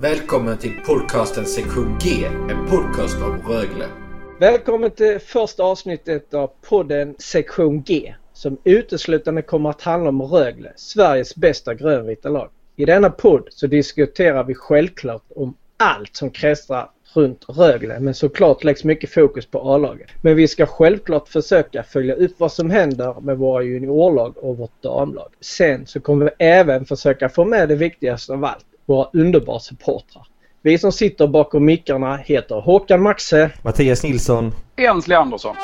Välkommen till podcasten sektion G, en podcast om Rögle. Välkommen till första avsnittet av podden sektion G som uteslutande kommer att handla om Rögle, Sveriges bästa grönvita lag. I denna podd så diskuterar vi självklart om allt som kretsar runt Rögle men såklart läggs mycket fokus på A-laget. Men vi ska självklart försöka följa upp vad som händer med våra juniorlag och vårt damlag. Sen så kommer vi även försöka få med det viktigaste av allt, våra underbara supportrar. Vi som sitter bakom mickarna heter Håkan Maxe. Mattias Nilsson. Jens Leandersson.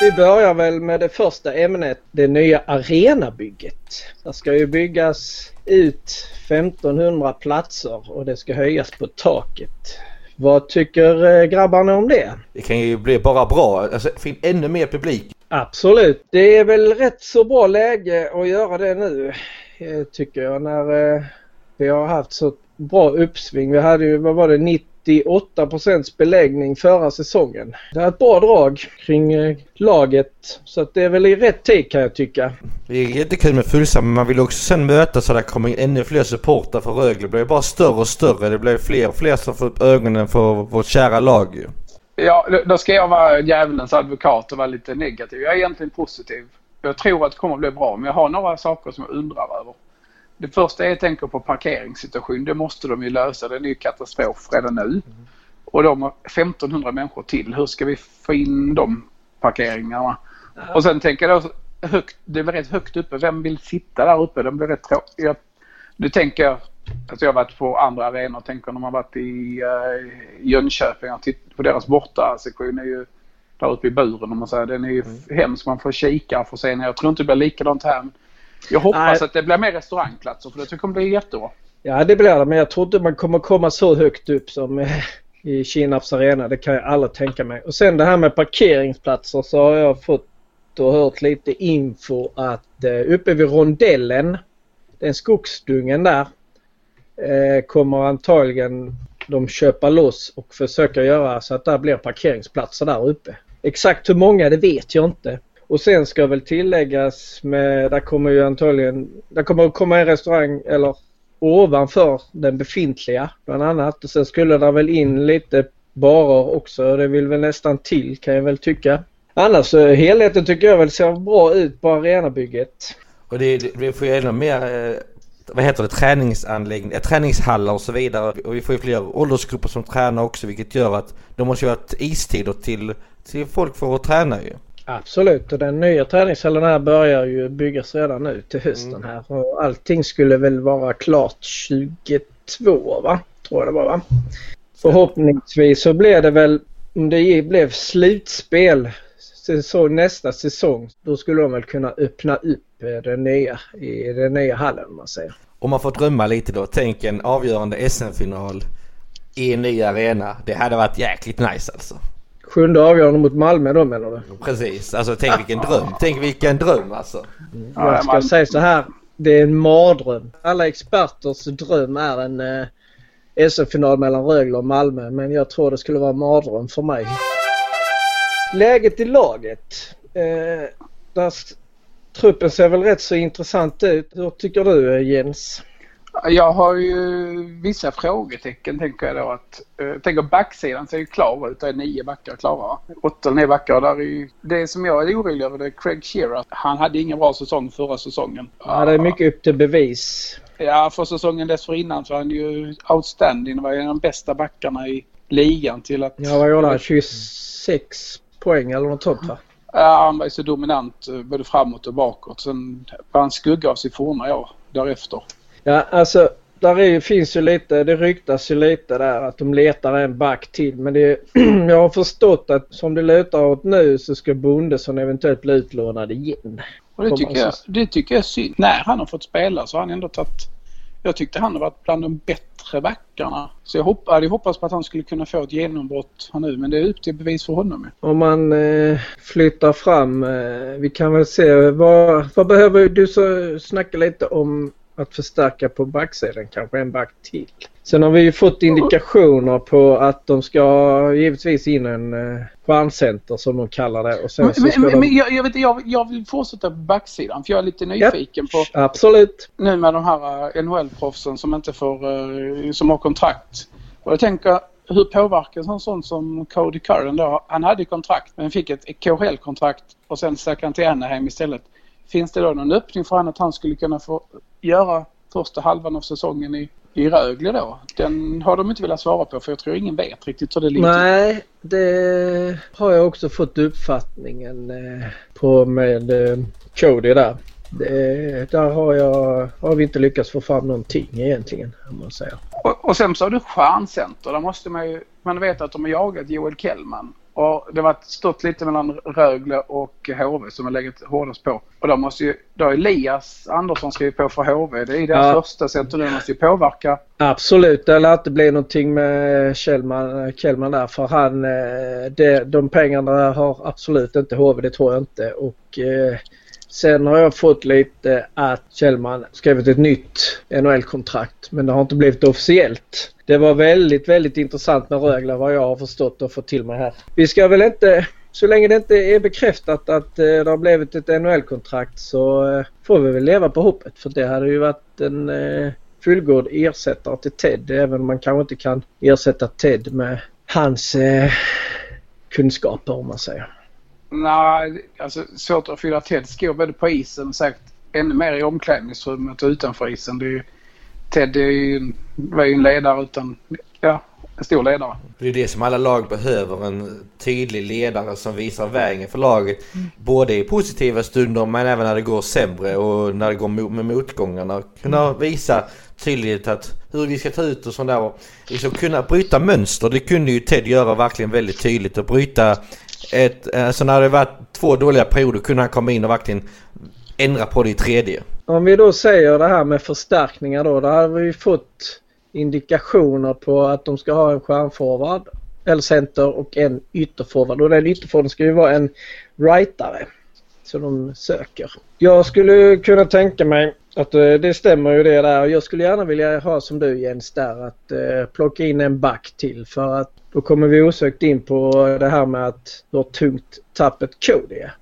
Vi börjar väl med det första ämnet, det nya arenabygget. Det ska ju byggas ut 1500 platser och det ska höjas på taket. Vad tycker eh, grabbarna om det? Det kan ju bli bara bra. Alltså, få in ännu mer publik. Absolut. Det är väl rätt så bra läge att göra det nu eh, tycker jag när eh, vi har haft så bra uppsving. Vi hade ju, vad var det, 98% beläggning förra säsongen. Det är ett bra drag kring laget så att det är väl i rätt tid kan jag tycka. Det är jättekul med fullsamt men man vill också sen mötas så det kommer ännu fler supportrar för Rögle. Det blir bara större och större. Det blir fler och fler som får upp ögonen för vårt kära lag ju. Ja, då ska jag vara djävulens advokat och vara lite negativ. Jag är egentligen positiv. Jag tror att det kommer att bli bra men jag har några saker som jag undrar över. Det första är jag tänker på parkeringssituation. Det måste de ju lösa. Den är ju katastrof redan nu. Mm. Och de har 1500 människor till. Hur ska vi få in de parkeringarna? Ja. Och sen tänker jag då högt, det är väl rätt högt uppe. Vem vill sitta där uppe? De blir rätt tråkiga. Nu tänker jag, alltså jag har varit på andra arenor. Tänker när man varit i uh, Jönköping och tittat på deras bortasektion är ju där uppe i buren om man säger. Den är ju mm. hemsk. Man får kika för se ner. Jag tror inte det blir likadant här. Jag hoppas Nej. att det blir mer restaurangplatser för det kommer bli jättebra. Ja det blir det men jag tror inte man kommer komma så högt upp som eh, i Kinnarps arena. Det kan jag aldrig tänka mig. Och sen det här med parkeringsplatser så har jag fått och hört lite info att eh, uppe vid rondellen, den skogsdungen där, eh, kommer antagligen de köpa loss och försöka göra så att det blir parkeringsplatser där uppe. Exakt hur många det vet jag inte. Och sen ska väl tilläggas med, där kommer ju antagligen, där kommer att komma en restaurang eller ovanför den befintliga bland annat. Och sen skulle det väl in lite barer också. Det vill väl nästan till kan jag väl tycka. Annars eh, helheten tycker jag väl ser bra ut på arenabygget. Och det, det, vi får ju ännu mer eh, vad heter det, träningsanläggningar, eh, träningshallar och så vidare. Och vi får ju fler åldersgrupper som tränar också vilket gör att de måste ju ha istider till, till folk för att träna ju. Absolut och den nya träningshallen här börjar ju byggas redan nu till hösten mm. här. Och allting skulle väl vara klart 22 va? Tror jag det var va? Förhoppningsvis så blir det väl om det blev slutspel säsong, nästa säsong då skulle de väl kunna öppna upp eh, den nya, i den nya hallen om man säger. Om man får drömma lite då, tänk en avgörande SM-final i en ny arena. Det hade varit jäkligt nice alltså. Sjunde avgörande mot Malmö då menar du? Precis, alltså tänk vilken dröm. Tänk vilken dröm alltså. Jag ska säga så här. Det är en mardröm. Alla experters dröm är en eh, SM-final mellan Rögle och Malmö men jag tror det skulle vara en mardröm för mig. Läget i laget. Eh, där truppen ser väl rätt så intressant ut. Hur tycker du Jens? Jag har ju vissa frågetecken tänker jag då att. Eh, tänker backsidan ser ju klar ut. Det är nio backar klara. Åtta eller nio backar. Där är ju, det som jag är orolig över det är Craig Shearer. Han hade ingen bra säsong förra säsongen. Ja, det är mycket upp till bevis. Ja, för säsongen dessförinnan så var han ju outstanding. Det var en av de bästa backarna i ligan till att... Ja, vad gjorde han? 26 poäng eller något sånt va? Ja, han var ju så dominant eh, både framåt och bakåt. Sen var han skugga av sig forna år därefter. Ja, alltså där är, finns ju lite, det ryktas ju lite där att de letar en back till men det, jag har förstått att som det lutar åt nu så ska Bondesson eventuellt bli utlånad igen. Och det tycker, jag, det tycker jag är synd. När han har fått spela så har han ändå tagit jag tyckte han har varit bland de bättre backarna. Så jag hopp, hade hoppats på att han skulle kunna få ett genombrott här nu men det är upp till bevis för honom. Om man eh, flyttar fram, eh, vi kan väl se vad, vad behöver du så snacka lite om att förstärka på backsidan. Kanske en back till. Sen har vi ju fått indikationer på att de ska givetvis in en eh, stjärncenter som de kallar det. Och sen Men, så ska men, de... men jag, jag, vet, jag, jag vill fortsätta på backsidan för jag är lite nyfiken på Absolut. nu med de här eh, NHL-proffsen som inte får, eh, som har kontrakt. Och jag tänker hur påverkas en sån som Cody Curran då? Han hade kontrakt men fick ett KHL-kontrakt och sen stack han till Anaheim istället. Finns det då någon öppning för honom att han skulle kunna få göra första halvan av säsongen i, i Rögle då? Den har de inte velat svara på för jag tror ingen vet riktigt hur det ligger. Nej, det har jag också fått uppfattningen eh, på med eh, Cody där. Det, där har, jag, har vi inte lyckats få fram någonting egentligen om man säger. Och, och sen så har du stjärncenter. Där måste man ju, man vet att de har jagat Joel Kellman. Och det har stått lite mellan Rögle och HV som har legat hårdast på. Och då måste ju, då har Elias Andersson skrivit på för HV. Det är deras Ja. första center. Det måste ju påverka. Absolut, det lär inte bli någonting med Kjellman, Kjellman där för han, eh, det, de pengarna har absolut inte HV, det tror jag inte. Och eh, sen har jag fått lite att Kjellman skrivit ett nytt NHL-kontrakt men det har inte blivit officiellt. Det var väldigt, väldigt intressant med Rögle vad jag har förstått och fått till mig här. Vi ska väl inte, så länge det inte är bekräftat att eh, det har blivit ett NHL-kontrakt så eh, får vi väl leva på hoppet för det hade ju varit en eh, fullgod ersättare till Ted även om man kanske inte kan ersätta Ted med hans eh, kunskaper om man säger. Nej, alltså svårt att fylla Teds skor både på isen och säkert ännu mer i omklädningsrummet och utanför isen. Det är ju, Ted är ju, var ju en ledare utan, ja, en stor ledare. Det är det som alla lag behöver. En tydlig ledare som visar vägen för laget. Både i positiva stunder men även när det går sämre och när det går mo- med motgångarna. Kunna visa tydligt att hur vi ska ta ut och sådär. där. liksom kunna bryta mönster. Det kunde ju Ted göra verkligen väldigt tydligt. Och bryta ett... Alltså när det varit två dåliga perioder kunde han komma in och verkligen ändra på det i tredje. Om vi då säger det här med förstärkningar då. Då har vi fått indikationer på att de ska ha en stjärnforward eller center och en ytterforward. Och den ytterforwarden ska ju vara en rightare. som de söker. Jag skulle kunna tänka mig att eh, det stämmer ju det där. Jag skulle gärna vilja ha som du Jens där att eh, plocka in en back till för att då kommer vi osökt in på det här med att hur tungt tappet Cody är.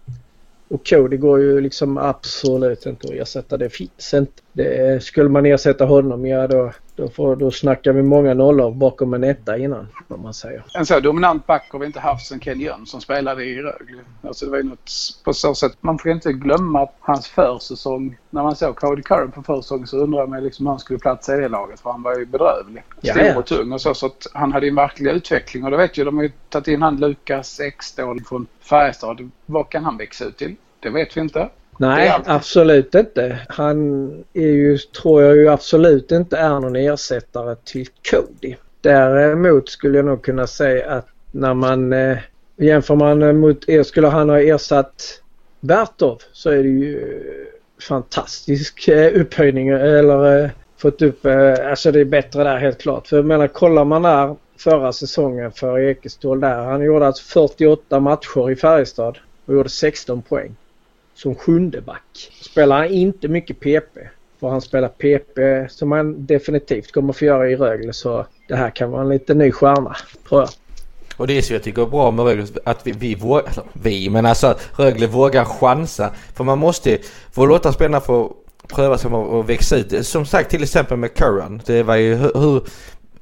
Och Cody går ju liksom absolut inte att ersätta. Det finns inte. Det, skulle man ersätta honom, ja då, då, får, då snackar vi många nollor bakom en etta innan, om man säger. En så dominant back har vi inte haft sen Ken Jön som spelade i Rögle. Alltså det var ju något på så sätt. Man får inte glömma hans försäsong. När man såg Cody Curran på försäsongen så undrar man liksom hur han skulle platsa i det laget. För han var ju bedrövlig. Stor ja. och tung och så. Så att han hade en verklig utveckling. Och det vet ju, de har ju tagit in han Lukas Ekståhl från Färjestad. Vad kan han växa ut till? Det vet vi inte. Nej, absolut inte. Han är ju, tror jag ju absolut inte är någon ersättare till Cody. Däremot skulle jag nog kunna säga att när man eh, jämför man mot, er- skulle han ha ersatt Bertov så är det ju fantastisk eh, upphöjning eller eh, fått upp, eh, alltså det är bättre där helt klart. För jag menar kollar man där förra säsongen för Ekeståhl där. Han gjorde alltså 48 matcher i Färjestad och gjorde 16 poäng som sjunde back. Spelar han inte mycket PP får han spela PP som han definitivt kommer få göra i Rögle så det här kan vara en liten ny stjärna tror jag. Och det är så jag tycker är bra med Rögle att vi, vi vågar, alltså, vi, men alltså att Rögle vågar chansa. För man måste få låta spelarna få pröva sig och och växa ut. Som sagt till exempel med Curran. Det var ju hur, hur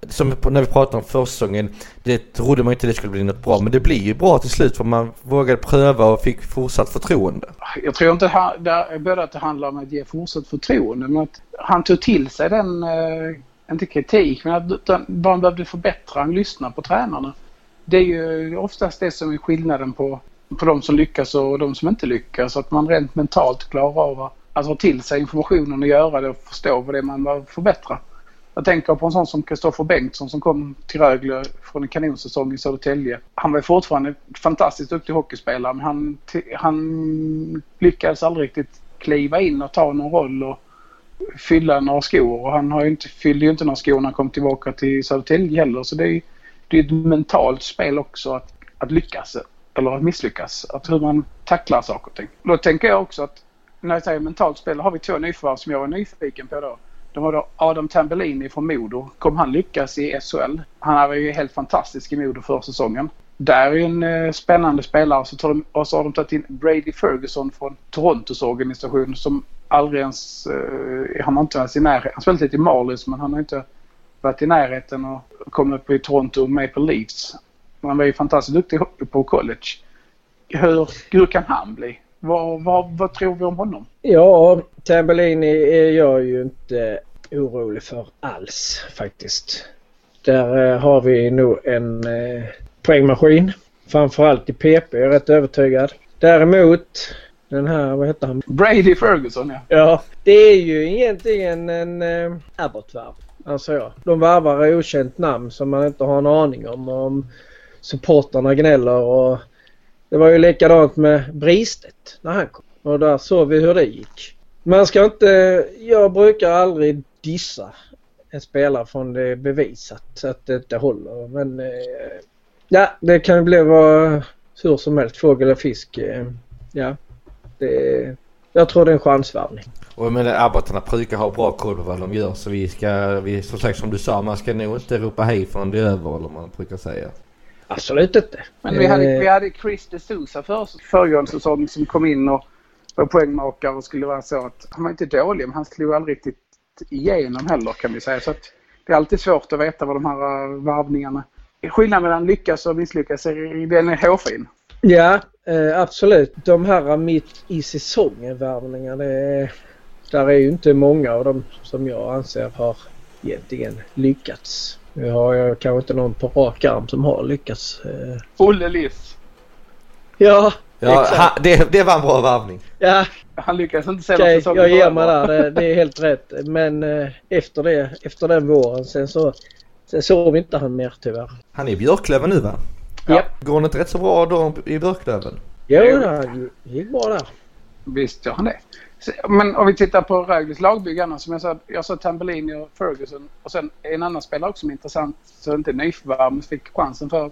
som när vi pratade om försäsongen, det trodde man inte det skulle bli något bra. Men det blir ju bra till slut för man vågade pröva och fick fortsatt förtroende. Jag tror inte ha- där, både att det handlar om att ge fortsatt förtroende men att han tog till sig den, eh, inte kritik, men att man han behövde förbättra. Han lyssnade på tränarna. Det är ju oftast det som är skillnaden på, på de som lyckas och de som inte lyckas. Att man rent mentalt klarar av att ta till sig informationen och göra det och förstå vad det är man behöver förbättra. Jag tänker på en sån som Kristoffer Bengtsson som kom till Rögle från en kanonsäsong i Södertälje. Han var fortfarande fantastiskt duktig hockeyspelare men han, han lyckades aldrig riktigt kliva in och ta någon roll och fylla några skor. Och han har ju inte, fyllde ju inte några skor när han kom tillbaka till Södertälje heller. Så det är ju det är ett mentalt spel också att, att lyckas eller att misslyckas. Att hur man tacklar saker och ting. Då tänker jag också att när jag säger mentalt spel har vi två nyförvärv som jag är nyfiken på då. De har då Adam Tambellini från Modo. Kommer han lyckas i SHL? Han var ju helt fantastisk i Modo förra säsongen. Där är ju en eh, spännande spelare. Så tar de, och så har de tagit in Brady Ferguson från Torontos organisation som aldrig ens... Eh, han har inte varit i närheten. Han spelade lite i Marlies men han har inte varit i närheten och kommit upp i Toronto Maple Leafs. Han var ju fantastiskt duktig på college. Hur, hur kan han bli? Vad, vad, vad tror vi om honom? Ja, Tambellini är jag ju inte orolig för alls faktiskt. Där eh, har vi nog en eh, poängmaskin. Framförallt i PP, jag är rätt övertygad. Däremot den här, vad heter han? Brady Ferguson ja. Ja, det är ju egentligen en eh, Abbott-värv. Anser jag. De varvar okänt namn som man inte har en aning om. Om supportarna gnäller och det var ju likadant med Bristet när han kom. Och där såg vi hur det gick. Man ska inte... Jag brukar aldrig dissa en spelare från det är bevisat att det inte håller. Men eh, ja, det kan ju bli vad hur som helst. Fågel eller fisk. Eh, ja, det, jag tror det är en chansvärvning. Och jag menar Abbotarna brukar ha bra koll på vad de gör så vi ska, vi, som sagt som du sa, man ska nog inte ropa hej förrän det är över eller man brukar säga. Absolut inte. Men vi hade, vi hade Chris de Sousa för, föregående säsong som kom in och var poängmakare och skulle vara så att han var inte dålig men han slog aldrig riktigt igenom heller kan vi säga. Så att det är alltid svårt att veta vad de här uh, varvningarna... Skillnaden mellan lyckas och misslyckas, den är hårfin. Ja, eh, absolut. De här mitt i säsongen värvningarna, där är ju inte många av dem som jag anser har egentligen lyckats. Nu har jag kanske inte någon på rak arm som har lyckats. Eh. Olle Liss. Ja, Ja, exakt. han, det, det var en bra värvning. Ja, Han lyckades inte sälja okej. säsongen jag ger mig där. Det, det är helt rätt. Men eh, efter det, efter den våren sen så sen såg vi inte han mer tyvärr. Han är i Björklöven nu va? Ja. Går det inte rätt så bra då i Björklöven? Jo, Jo. det gick bra där. Visst gör han det. Men om vi tittar på Rögles lagbyggande som jag sa. Jag sa Tambellini och Ferguson. Och sen en annan spelare också som är intressant. Så inte nyförvärv men fick chansen för.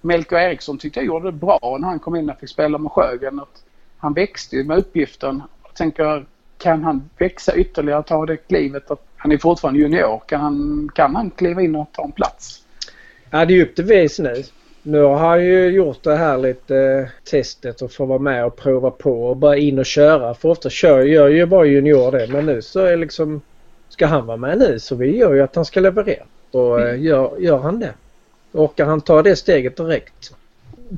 Melker Eriksson tyckte jag gjorde det bra när han kom in och fick spela med Sjögren. Att han växte ju med uppgiften. Jag tänker, kan han växa ytterligare och ta det klivet? Att han är fortfarande junior. Kan han, kan han kliva in och ta en plats? Ja, det är upp till vis nu. Nu har han ju gjort det här lite eh, testet och få vara med och prova på och bara in och köra. För ofta kör, gör ju bara junior det. Men nu så är liksom... Ska han vara med nu så vi gör ju att han ska leverera. Och eh, gör, gör han det. Orkar han ta det steget direkt?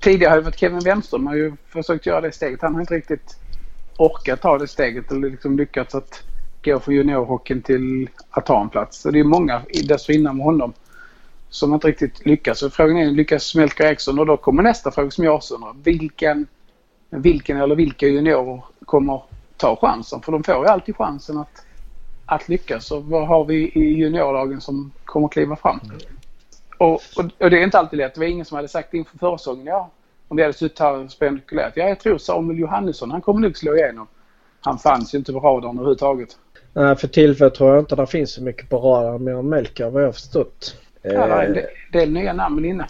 Tidigare har det varit Kevin Wenström har ju försökt göra det steget. Han har inte riktigt orkat ta det steget eller liksom lyckats att gå från juniorhockeyn till att ta en plats. Så det är många dessförinnan med honom som inte riktigt lyckas. Så frågan är, lyckas Melker Eriksson? Och då kommer nästa fråga som jag också undrar. Vilken, vilken eller vilka juniorer kommer ta chansen? För de får ju alltid chansen att, att lyckas. Och vad har vi i juniorlagen som kommer kliva fram? Och, och, och det är inte alltid lätt. Det var ingen som hade sagt inför försäsongen, ja, om vi hade suttit här och spekulerat. Ja, jag tror Samuel Johannesson, han kommer nog slå igenom. Han fanns ju inte på radarn överhuvudtaget. Nej, för tillfället tror jag inte det finns så mycket på radarn mer än Melker vad jag har förstått. Ja, det är Eh, en del- del nya namn inne.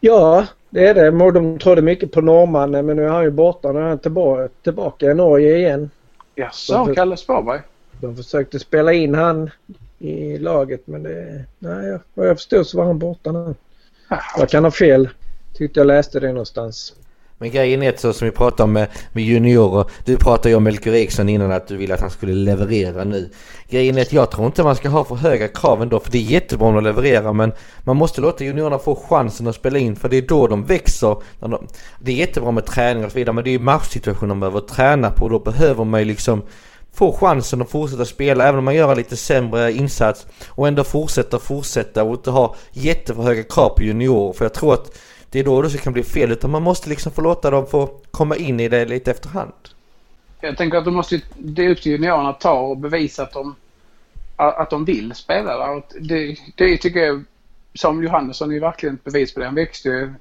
Ja, det är det. De trodde mycket på norrmannen men nu är han ju borta. Nu är han tillbaka, tillbaka i Norge igen. Jaså, Kalle Sparberg? De försökte spela in han i laget men det... Nej, vad jag förstod så var han borta nu. Jag kan ha fel. Tyckte jag läste det någonstans. Men grejen är så som vi pratade om med, med juniorer. Du pratade ju om Melker Eriksson innan att du ville att han skulle leverera nu. Grejen är att jag tror inte man ska ha för höga krav ändå för det är jättebra om de levererar men man måste låta juniorerna få chansen att spela in för det är då de växer. När de, det är jättebra med träning och så vidare men det är ju matchsituationer de behöver träna på och då behöver man ju liksom få chansen att fortsätta spela även om man gör en lite sämre insats och ändå fortsätta fortsätta och inte ha jätteför höga krav på juniorer för jag tror att det är då det kan bli fel utan man måste liksom få låta dem få komma in i det lite efterhand. Jag tänker att de måste, det är upp till juniorerna att ta och bevisa att de, att de vill spela där. Det, det tycker jag, Samuel Johannesson är verkligen ett bevis på det. Han växte ju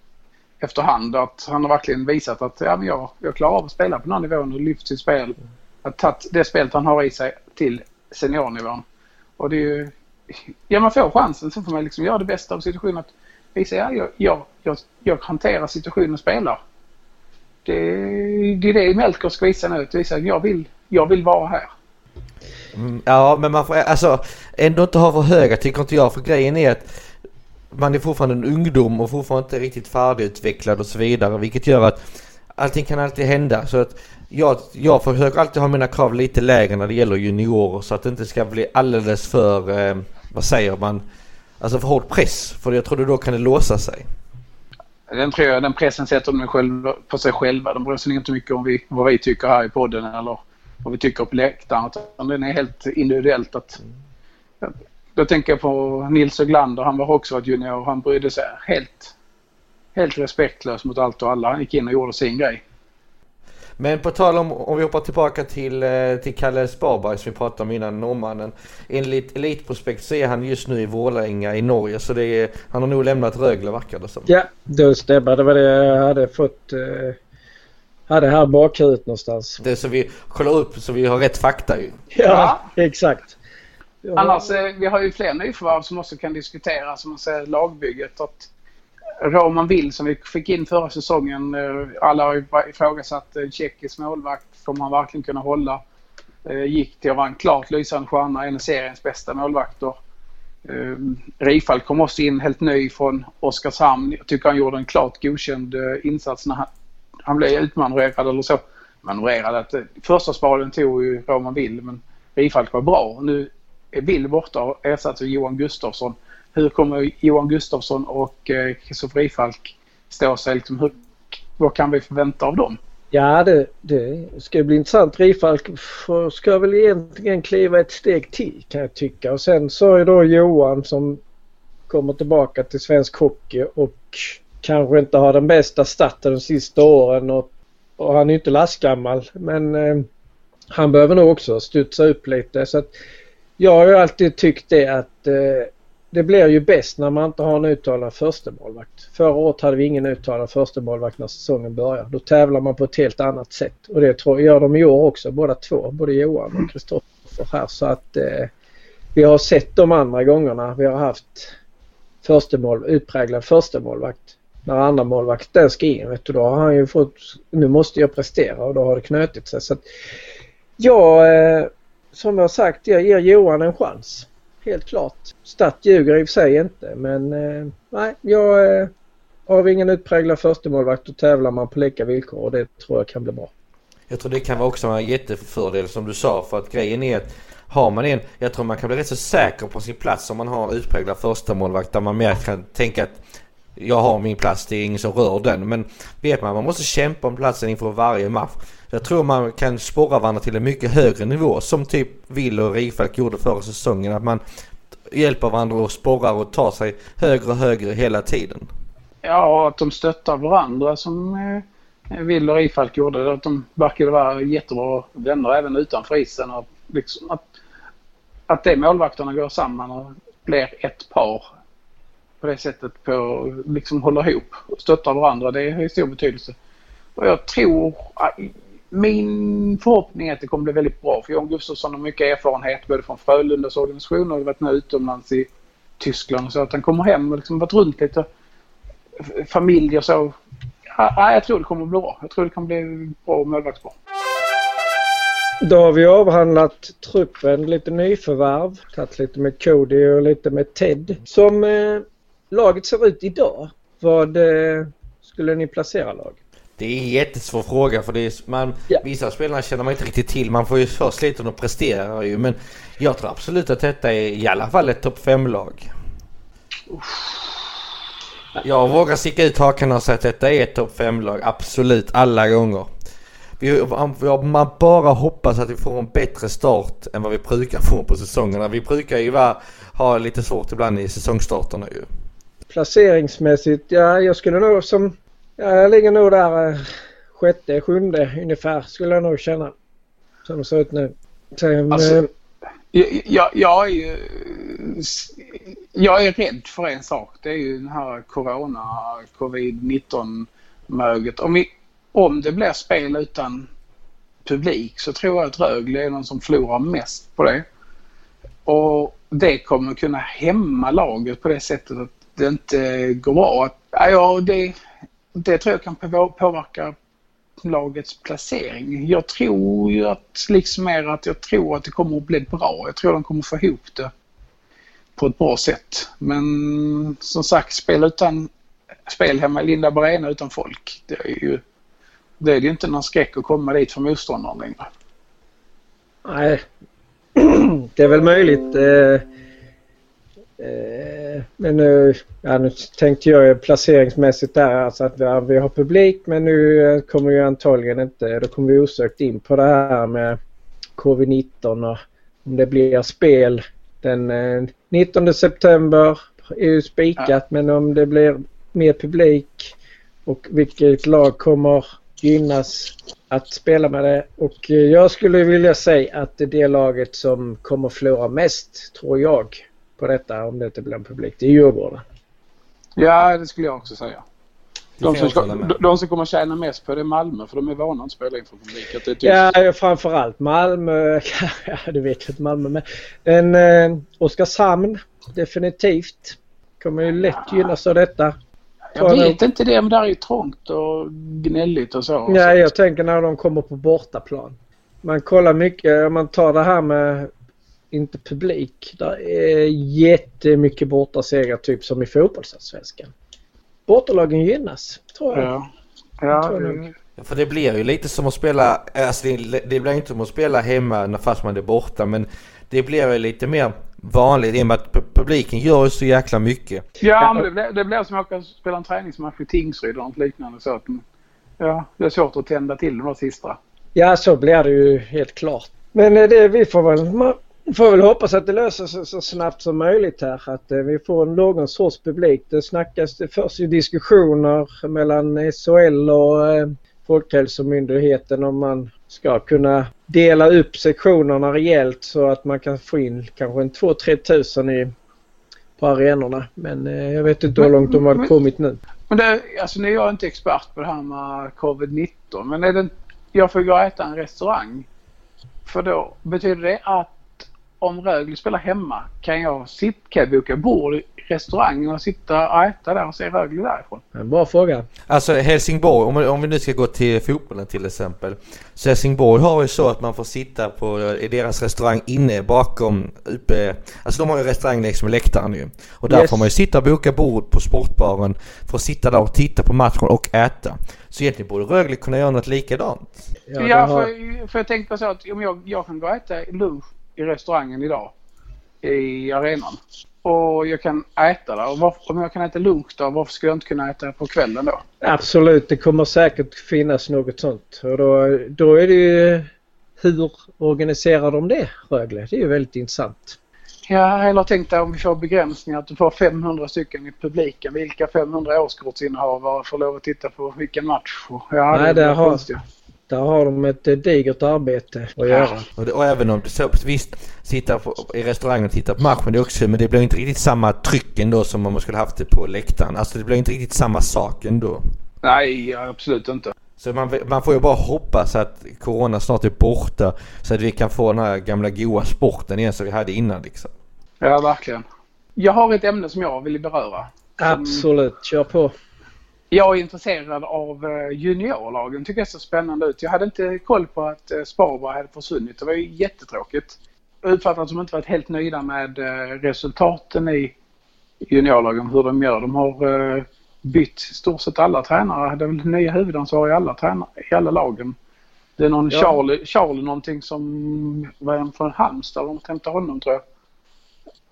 efterhand. Att han har verkligen visat att ja, men jag, jag klarar av att spela på den här nivån och lyft sitt spel. Att tagit det spelet han har i sig till seniornivån. Och det är ju, ja man får chansen. så får man liksom göra det bästa av situationen. Att visa, ja jag, jag, jag, jag hanterar situationen och spelar. Det, det är det Melker ska visa nu. Visa att jag vill, jag vill vara här. Mm, ja, men man får alltså ändå inte ha för höga tycker inte jag. För grejen är att man är fortfarande en ungdom och fortfarande inte riktigt färdigutvecklad och så vidare. Vilket gör att allting kan alltid hända. Så att jag, jag försöker alltid ha mina krav lite lägre när det gäller juniorer så att det inte ska bli alldeles för, eh, vad säger man, alltså för hård press. För jag tror då kan det låsa sig. Den, tror jag, den pressen sätter de själva, på sig själva. De bryr sig inte mycket om vi, vad vi tycker här i podden eller vad vi tycker på läktaren. Utan den är helt individuellt. Att, då tänker jag på Nils Öglander. Han var också ett junior. Han brydde sig helt, helt respektlös mot allt och alla. Han gick in och gjorde sin grej. Men på tal om, om vi hoppar tillbaka till, eh, till Kalle Sparberg som vi pratade om innan, norrmannen. Enligt Elitprospekt så är han just nu i Vålerenga i Norge så det är, han har nog lämnat Rögle verkar det som. Ja, det stämmer. Det var det jag hade fått eh, hade här bakhuvudet någonstans. Det är så vi kollar upp så vi har rätt fakta ju. Ja, ja. exakt. Annars, eh, vi har ju fler nyförvärv som också kan diskuteras som man säger lagbygget. Att Roman Will som vi fick in förra säsongen. Eh, alla har ju ifrågasatt eh, tjeckisk målvakt. Kommer han verkligen kunna hålla? Eh, gick till att vara en klart lysande stjärna. En av seriens bästa målvakter. Rifalk kom också in helt ny från Oskarshamn. Jag tycker han gjorde en klart godkänd insats när han, han blev utmanövrerad eller så. Manövrerad att första spaden tog ju Roman Will men Rifalk var bra. Nu är Will borta och ersatt av Johan Gustafsson. Hur kommer Johan Gustafsson och eh, Kristoffer eh, Rifalk stå sig? Liksom, hur, vad kan vi förvänta av dem? Ja, det, det ska bli intressant. Rifalk ska väl egentligen kliva ett steg till kan jag tycka. Och sen så är då Johan som kommer tillbaka till svensk hockey och kanske inte har den bästa starten de sista åren. Och, och han är inte lastgammal men eh, han behöver nog också studsa upp lite. Så att, jag har ju alltid tyckt det att eh, det blir ju bäst när man inte har en uttalad förstemålvakt. Förra året hade vi ingen uttalad förstemålvakt när säsongen började. Då tävlar man på ett helt annat sätt och det tror, gör de i år också båda två. Både Johan och Kristoffer här så att eh, vi har sett de andra gångerna vi har haft förstemål, utpräglad förstemålvakt. När andra målvakten ska in vet du, då har han ju fått, nu måste jag prestera och då har det knutit sig. Så att, ja, eh, som jag sagt, jag ger Johan en chans. Helt klart. Statt ljuger i och för sig inte men eh, nej, jag eh, har ingen utpräglad förstemålvakt då tävlar man på lika villkor och det tror jag kan bli bra. Jag tror det kan vara också en jättefördel som du sa för att grejen är att har man en, jag tror man kan bli rätt så säker på sin plats om man har en utpräglad förstemålvakt där man mer kan tänka att jag har min plats, det är ingen som rör den. Men vet man, man måste kämpa om platsen inför varje match. Jag tror man kan sporra varandra till en mycket högre nivå som typ Will och Rifalk gjorde förra säsongen. Att man hjälper varandra och sporrar och tar sig högre och högre hela tiden. Ja, och att de stöttar varandra som eh, Will och Rifalk gjorde. Att de verkar vara jättebra vänner även utanför isen. Och liksom att, att de målvakterna går samman och blir ett par på det sättet på liksom håller ihop och stöttar varandra. Det har stor betydelse. Och jag tror, ah, min förhoppning är att det kommer bli väldigt bra för John Gustafsson har mycket erfarenhet både från Frölundas organisation och varit nu utomlands i Tyskland så att han kommer hem och liksom varit runt lite familj och så. Ja, jag tror det kommer bli bra. Jag tror det kommer bli bra målvaktspar. Då har vi avhandlat truppen, lite nyförvärv, tagit lite med Cody och lite med Ted. Som eh, laget ser ut idag, vad eh, skulle ni placera laget? Det är en jättesvår fråga för det är, man, ja. vissa spelarna känner man inte riktigt till. Man får ju först lite och presterar ju. Men jag tror absolut att detta är i alla fall ett topp 5-lag. Jag vågar sticka ut hakan och säga att detta är ett topp 5-lag. Absolut, alla gånger. Vi, man bara hoppas att vi får en bättre start än vad vi brukar få på säsongerna. Vi brukar ju vara, ha lite svårt ibland i säsongstarterna ju. Placeringsmässigt, ja jag skulle nog som Ja, jag ligger nog där eh, sjätte, sjunde ungefär skulle jag nog känna. Som det ser ut nu. Sen, alltså, eh, jag, jag, är ju, jag är rädd för en sak. Det är ju den här corona, covid-19 möget. Om, vi, om det blir spel utan publik så tror jag att Rögle är någon som förlorar mest på det. Och det kommer kunna hämma laget på det sättet att det inte går bra. ja, det, det tror jag kan påverka lagets placering. Jag tror ju att liksom mer att jag tror att det kommer att bli bra. Jag tror de kommer få ihop det på ett bra sätt. Men som sagt, spel utan spel hemma i Linda Arena utan folk. Det är ju det är ju inte någon skräck att komma dit för motståndaren längre. Nej, det är väl möjligt. Eh, men nu, ja, nu tänkte jag placeringsmässigt där alltså att vi har, vi har publik men nu eh, kommer vi antagligen inte, då kommer vi osökt in på det här med covid-19 och om det blir spel den 19 september är ju spikat ja. men om det blir mer publik och vilket lag kommer gynnas att spela med det. Och eh, jag skulle vilja säga att det är det laget som kommer förlora mest, tror jag, på detta om det inte blir en publik. Det är Djurgården. Ja, det skulle jag också säga. De som, ska, de som kommer tjäna mest på det är Malmö för de är vana att spela inför publik. Att ja, framförallt Malmö. Ja, det vet jag inte Malmö med. Men eh, Oskarshamn definitivt. Kommer ju lätt gynnas av detta. Jag vet inte det, men där är ju trångt och gnälligt och så. Nej, jag tänker när de kommer på bortaplan. Man kollar mycket, om man tar det här med inte publik. Där är jättemycket bortasegrar typ som i fotbollsallsvenskan. Bortalagen gynnas, tror jag. Ja. Ja, jag Ja, för det blir ju lite som att spela, alltså det, det blir inte som att spela hemma fast man är borta men det blir ju lite mer vanligt i och med att publiken gör ju så jäkla mycket. Ja, men det blir, det blir som att åka spela en träningsmatch i Tingsryd eller något liknande. Så att, ja, det är svårt att tända till de sista. Ja, så blir det ju helt klart. Men eh, det, vi får väl, får väl hoppas att det löser sig så snabbt som möjligt här. Att eh, vi får någon sorts publik. Det snackas, det förs ju diskussioner mellan SHL och eh, Folkhälsomyndigheten om man ska kunna dela upp sektionerna rejält så att man kan få in kanske en 2-3 tusen i, på arenorna. Men eh, jag vet inte hur långt de har kommit nu. Men det, alltså nu är jag inte expert på det här med covid-19 men är det, jag får gå och äta en restaurang. För då betyder det att om Rögle spelar hemma kan jag, sitt, kan jag boka bord restaurangen och sitta och äta där och se Rögle därifrån? En bra fråga. Alltså Helsingborg, om, om vi nu ska gå till fotbollen till exempel. Så Helsingborg har ju så att man får sitta på, i deras restaurang inne bakom, uppe, alltså de har ju restaurang längs med läktaren ju. Och där yes. får man ju sitta och boka bord på sportbaren för att sitta där och titta på matchen och äta. Så egentligen borde Rögle kunna göra något likadant. Ja, ja har... för, för jag tänkte så att om jag, jag kan gå och äta lunch i restaurangen idag i arenan och jag kan äta där. Och varför, om jag kan äta lunch där, varför skulle jag inte kunna äta på kvällen då? Absolut, det kommer säkert finnas något sånt. Och då, då är det ju hur organiserar de det, Rögle? Det är ju väldigt intressant. Ja, eller tänk dig om vi får begränsningar att du får 500 stycken i publiken. Vilka 500 årskortsinnehavare får lov att titta på vilken match? Ja, Nej, det är har, där har de ett eh, digert arbete att göra. Och, det, och även om du så, visst sitta på, i restaurangen och titta på matchen det också, men det blir inte riktigt samma tryck ändå som om man skulle haft det på läktaren. Alltså det blir inte riktigt samma sak ändå. Nej, absolut inte. Så man, man får ju bara hoppas att Corona snart är borta så att vi kan få den här gamla goa sporten igen som vi hade innan liksom. Ja, verkligen. Jag har ett ämne som jag vill beröra. Absolut, kör på. Jag är intresserad av eh, juniorlagen. tycker det ser spännande ut. Jag hade inte koll på att eh, Sparberg hade försvunnit. Det var ju jättetråkigt. Jag uppfattar att de inte varit helt nöjda med eh, resultaten i juniorlagen, hur de gör. De har bytt stort sett alla tränare. Är väl nya huvudansvariga i alla, tränare, i alla lagen. Det är någon ja. Charlie, Charlie någonting som var en från Halmstad. De hämtade honom tror jag.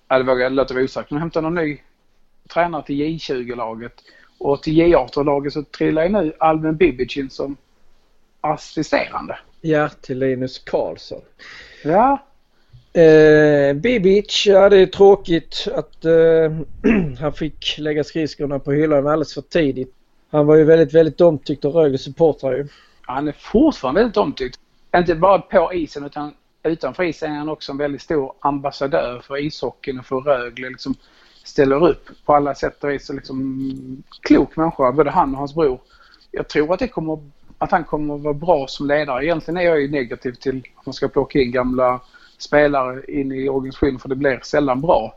Ja, det vågar jag låta vara osagt. De hämtade någon ny tränare till J20-laget. Och till J18-laget så trillar ju nu Alvin Bibic in som assisterande. Ja, till Linus Karlsson. Ja. Eh, Bibic, ja det är tråkigt att eh, han fick lägga skridskorna på hyllan alldeles för tidigt. Han var ju väldigt, väldigt omtyckt av Rögles supportrar ju. Han är fortfarande väldigt omtyckt. Inte bara på isen utan utanför isen är han också en väldigt stor ambassadör för ishockeyn och för Rögle. Liksom ställer upp på alla sätt och vis. och Liksom, klok människa, både han och hans bror. Jag tror att, det kommer, att han kommer att vara bra som ledare. Egentligen är jag ju negativ till att man ska plocka in gamla spelare in i organisationen för det blir sällan bra.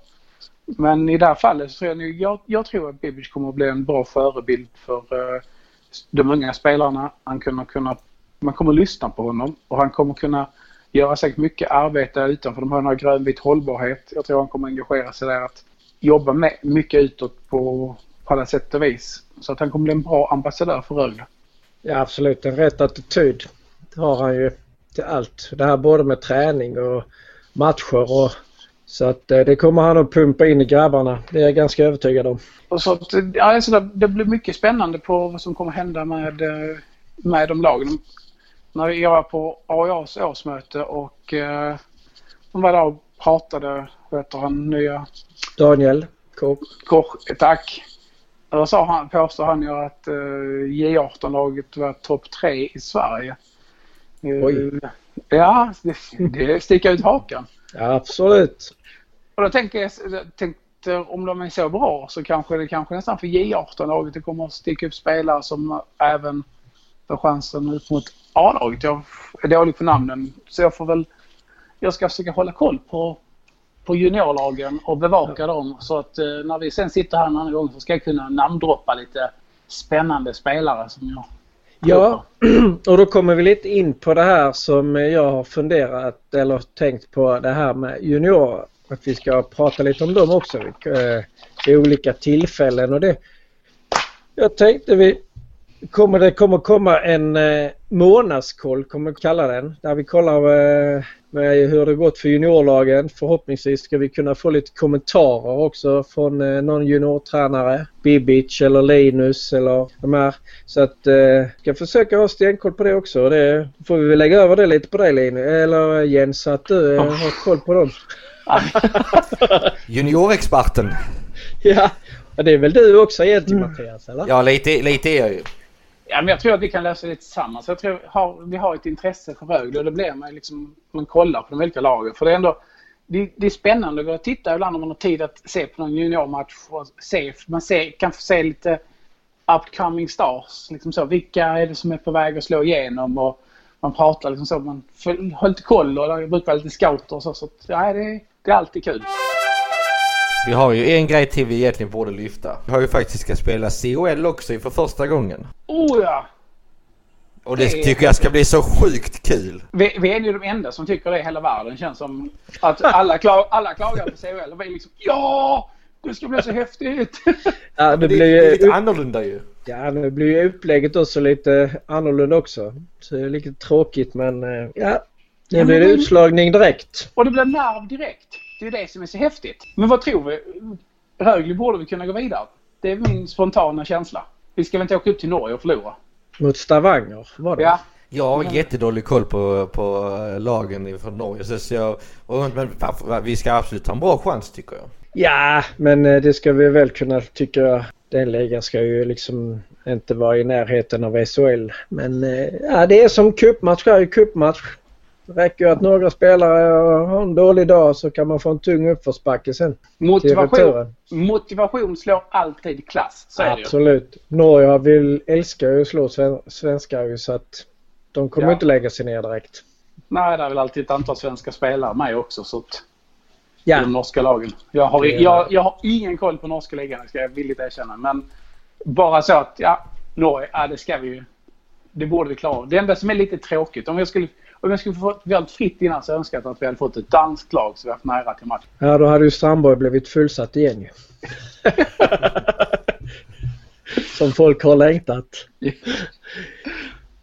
Men i det här fallet så tror jag, jag, jag tror att Bibic kommer att bli en bra förebild för uh, de unga spelarna. Han kommer kunna, man kommer lyssna på honom och han kommer kunna göra säkert mycket arbete utanför. De har här grönvit hållbarhet. Jag tror han kommer engagera sig där att jobba med mycket utåt på, på alla sätt och vis. Så att han kommer bli en bra ambassadör för Rögle. Ja absolut, en rätt attityd har han ju till allt. Det här både med träning och matcher och så att eh, det kommer han att pumpa in i grabbarna. Det är jag ganska övertygad om. Och så att, ja, alltså det, det blir mycket spännande på vad som kommer hända med, eh, med de lagen. När jag var på AIAs årsmöte och eh, de var där och pratade, vad heter han, nya Daniel Koch. Koch, tack. Då sa han, påstår han ju att eh, J18-laget var topp tre i Sverige. Eh, Oj. Ja, det, det sticker ut hakan. Ja, absolut. Och då tänker jag, jag tänkte om de är så bra så kanske det kanske nästan för J18-laget det kommer att sticka upp spelare som även får chansen ut mot A-laget. Jag är dålig på namnen så jag får väl, jag ska försöka hålla koll på, på juniorlagen och bevaka dem så att eh, när vi sen sitter här en annan gång så ska jag kunna namndroppa lite spännande spelare som jag Ja, och då kommer vi lite in på det här som jag har funderat eller tänkt på det här med juniorer. Att vi ska prata lite om dem också eh, vid olika tillfällen och det. Jag tänkte vi kommer det kommer komma en eh, månadskoll, kommer vi kalla den. Där vi kollar eh, med hur det gått för juniorlagen. Förhoppningsvis ska vi kunna få lite kommentarer också från eh, någon juniortränare. Bibic eller Linus eller de här. Så att eh, ska försöka ha stenkoll på det också. Det får vi väl lägga över det lite på dig Linus. Eller Jens så att du eh, har koll på dem. Juniorexperten. ja, och det är väl du också egentligen Mattias eller? Ja, lite, lite är jag ju. Ja, men jag tror att vi kan lösa det tillsammans. Jag tror har, vi har ett intresse för Rögle och det blir man liksom, man kollar på de olika lagen. För det är ändå, det, det är spännande att gå och titta ibland om man har tid att se på någon juniormatch och se, man ser, kan få se lite upcoming stars. Liksom så, vilka är det som är på väg att slå igenom och man pratar liksom så, man har lite koll och det brukar vara lite scouter och så. så ja, det, det är alltid kul. Vi har ju en grej till vi egentligen borde lyfta. Vi har ju faktiskt ska spela COL också för första gången. Oh ja! Och det Det tycker jag ska bli så sjukt kul. Vi, vi är ju de enda som tycker det i hela världen. känns som att alla, klag, alla klagar på CHL och vi är liksom ja! Det ska bli så häftigt! Ja, det Det, blir det är lite ju annorlunda ju. Ja, nu blir ju upplägget också lite annorlunda också. Så det är lite tråkigt men eh, ja. Nu blir det utslagning direkt. Och det blir nerv direkt. Det är det som är så häftigt. Men vad tror vi? Rögle borde vi kunna gå vidare. Det är min spontana känsla. Vi ska väl inte åka upp till Norge och förlora? Mot Stavanger var det. Ja. Jag har jättedålig koll på, på lagen från Norge. Så jag, men vi ska absolut ha en bra chans tycker jag. Ja, men eh, det ska vi väl kunna tycker jag. Den ligan ska ju liksom inte vara i närheten av SHL. Men eh, ja, det är som cupmatch. Det är ju cupmatch. Det räcker ju att några spelare har en dålig dag så kan man få en tung uppförsbacke sen. Motivation, motivation slår alltid klass. Så. Absolut. Norge vill, älskar ju att slå sven, svenskar så att de kommer Ja. inte lägga sig ner direkt. Nej, det är väl alltid ett antal svenska spelare med också. Så att, Ja. I de norska lagen. Jag har, Det är- jag, jag har ingen koll på norska ligan, ska jag villigt erkänna. Men bara så att, ja, Norge, ja det ska vi ju. Det borde vi klara. Det enda som är lite tråkigt, om jag skulle, om jag skulle få väldigt fritt innan så önskar jag att vi hade fått ett danskt lag så vi haft nära till match. Ja, då hade ju Strandborg blivit fullsatt igen ju. Som folk har längtat.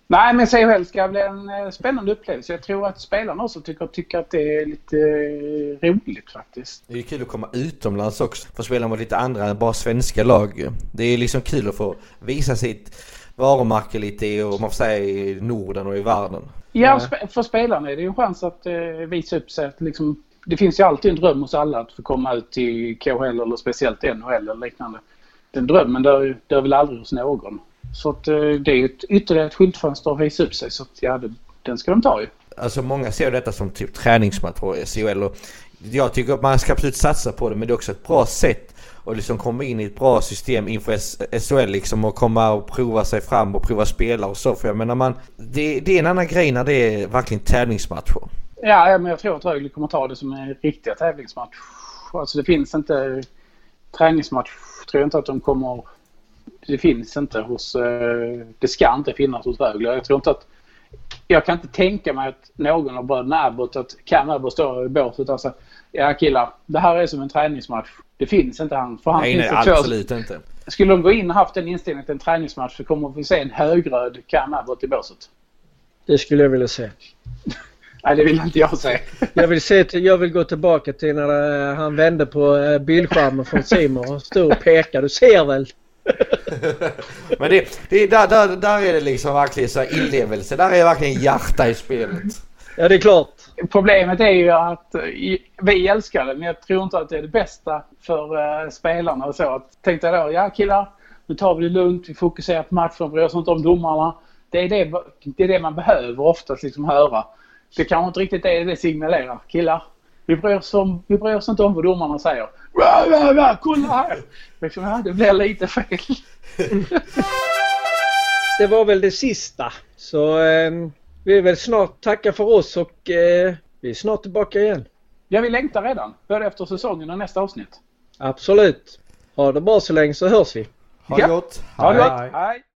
Nej, men CHL ska bli en eh, spännande upplevelse. Jag tror att spelarna också tycker, tycker att det är lite eh, roligt faktiskt. Det är kul att komma utomlands också. Få spela mot lite andra än bara svenska lag. Det är liksom kul att få visa sitt varumärke lite i, och man får säga, i Norden och i världen. Ja, för spelarna är det ju en chans att eh, visa upp sig. Att liksom, det finns ju alltid en dröm hos alla att få komma ut till KHL eller speciellt NHL eller liknande. Den drömmen dör, dör väl aldrig hos någon. Så att, eh, det är ju ett, ytterligare ett skyltfönster att visa upp sig. Så att, ja, det, den ska de ta ju. Alltså många ser detta som typ träningsmatch på CHL och jag tycker att man ska absolut satsa på det men det är också ett bra sätt och liksom komma in i ett bra system inför SHL liksom och komma och prova sig fram och prova spela och så för jag menar man det, det är en annan grej när det är verkligen tävlingsmatcher. Ja, men jag tror att Rögle kommer ta det som en riktiga tävlingsmatch. Alltså det finns inte träningsmatch. Tror jag inte att de kommer det finns inte hos... Eh, det ska inte finnas hos Rögle. Jag tror inte att... Jag kan inte tänka mig att någon av bröderna Abbott, att Cam Abbott står i båset och säger Ja killar, det här är som en träningsmatch. Det finns inte han. För han Nej, finns nej det två- absolut inte. Skulle de gå in och haft den inställningen till en träningsmatch så kommer vi se en högröd Cam Abbott i båset. Det skulle jag vilja se. Nej, det vill inte jag se. Jag vill, se till, jag vill gå tillbaka till när eh, han vände på eh, bildskärmen från Simon och stod och pekade. Du ser väl? Men det, det, där, där, där är det liksom verkligen så här inlevelse. Där är verkligen hjärta i spelet. Ja, det är klart. Problemet är ju att eh, vi älskar det men jag tror inte att det är det bästa för eh, spelarna och så. Att, tänkte jag då, ja killar, nu tar vi det lugnt, vi fokuserar på matchen, bryr oss inte om domarna. Det är det, det är det man behöver oftast liksom höra. Det kanske inte riktigt är det signalerar. Killar, vi bryr oss, om, vi bryr oss inte om vad domarna säger. Rah, rah, rah, kolla här! Liksom, ja, det blir lite fel. Det var väl det sista. Så eh, vi är väl snart tacka för oss och eh, vi är snart tillbaka igen. Ja, vi längtar redan. Både efter säsongen och nästa avsnitt. Absolut. Ha det bra så länge så hörs vi. Ha det Ja. gott. Ha det Hej. gott. Hej!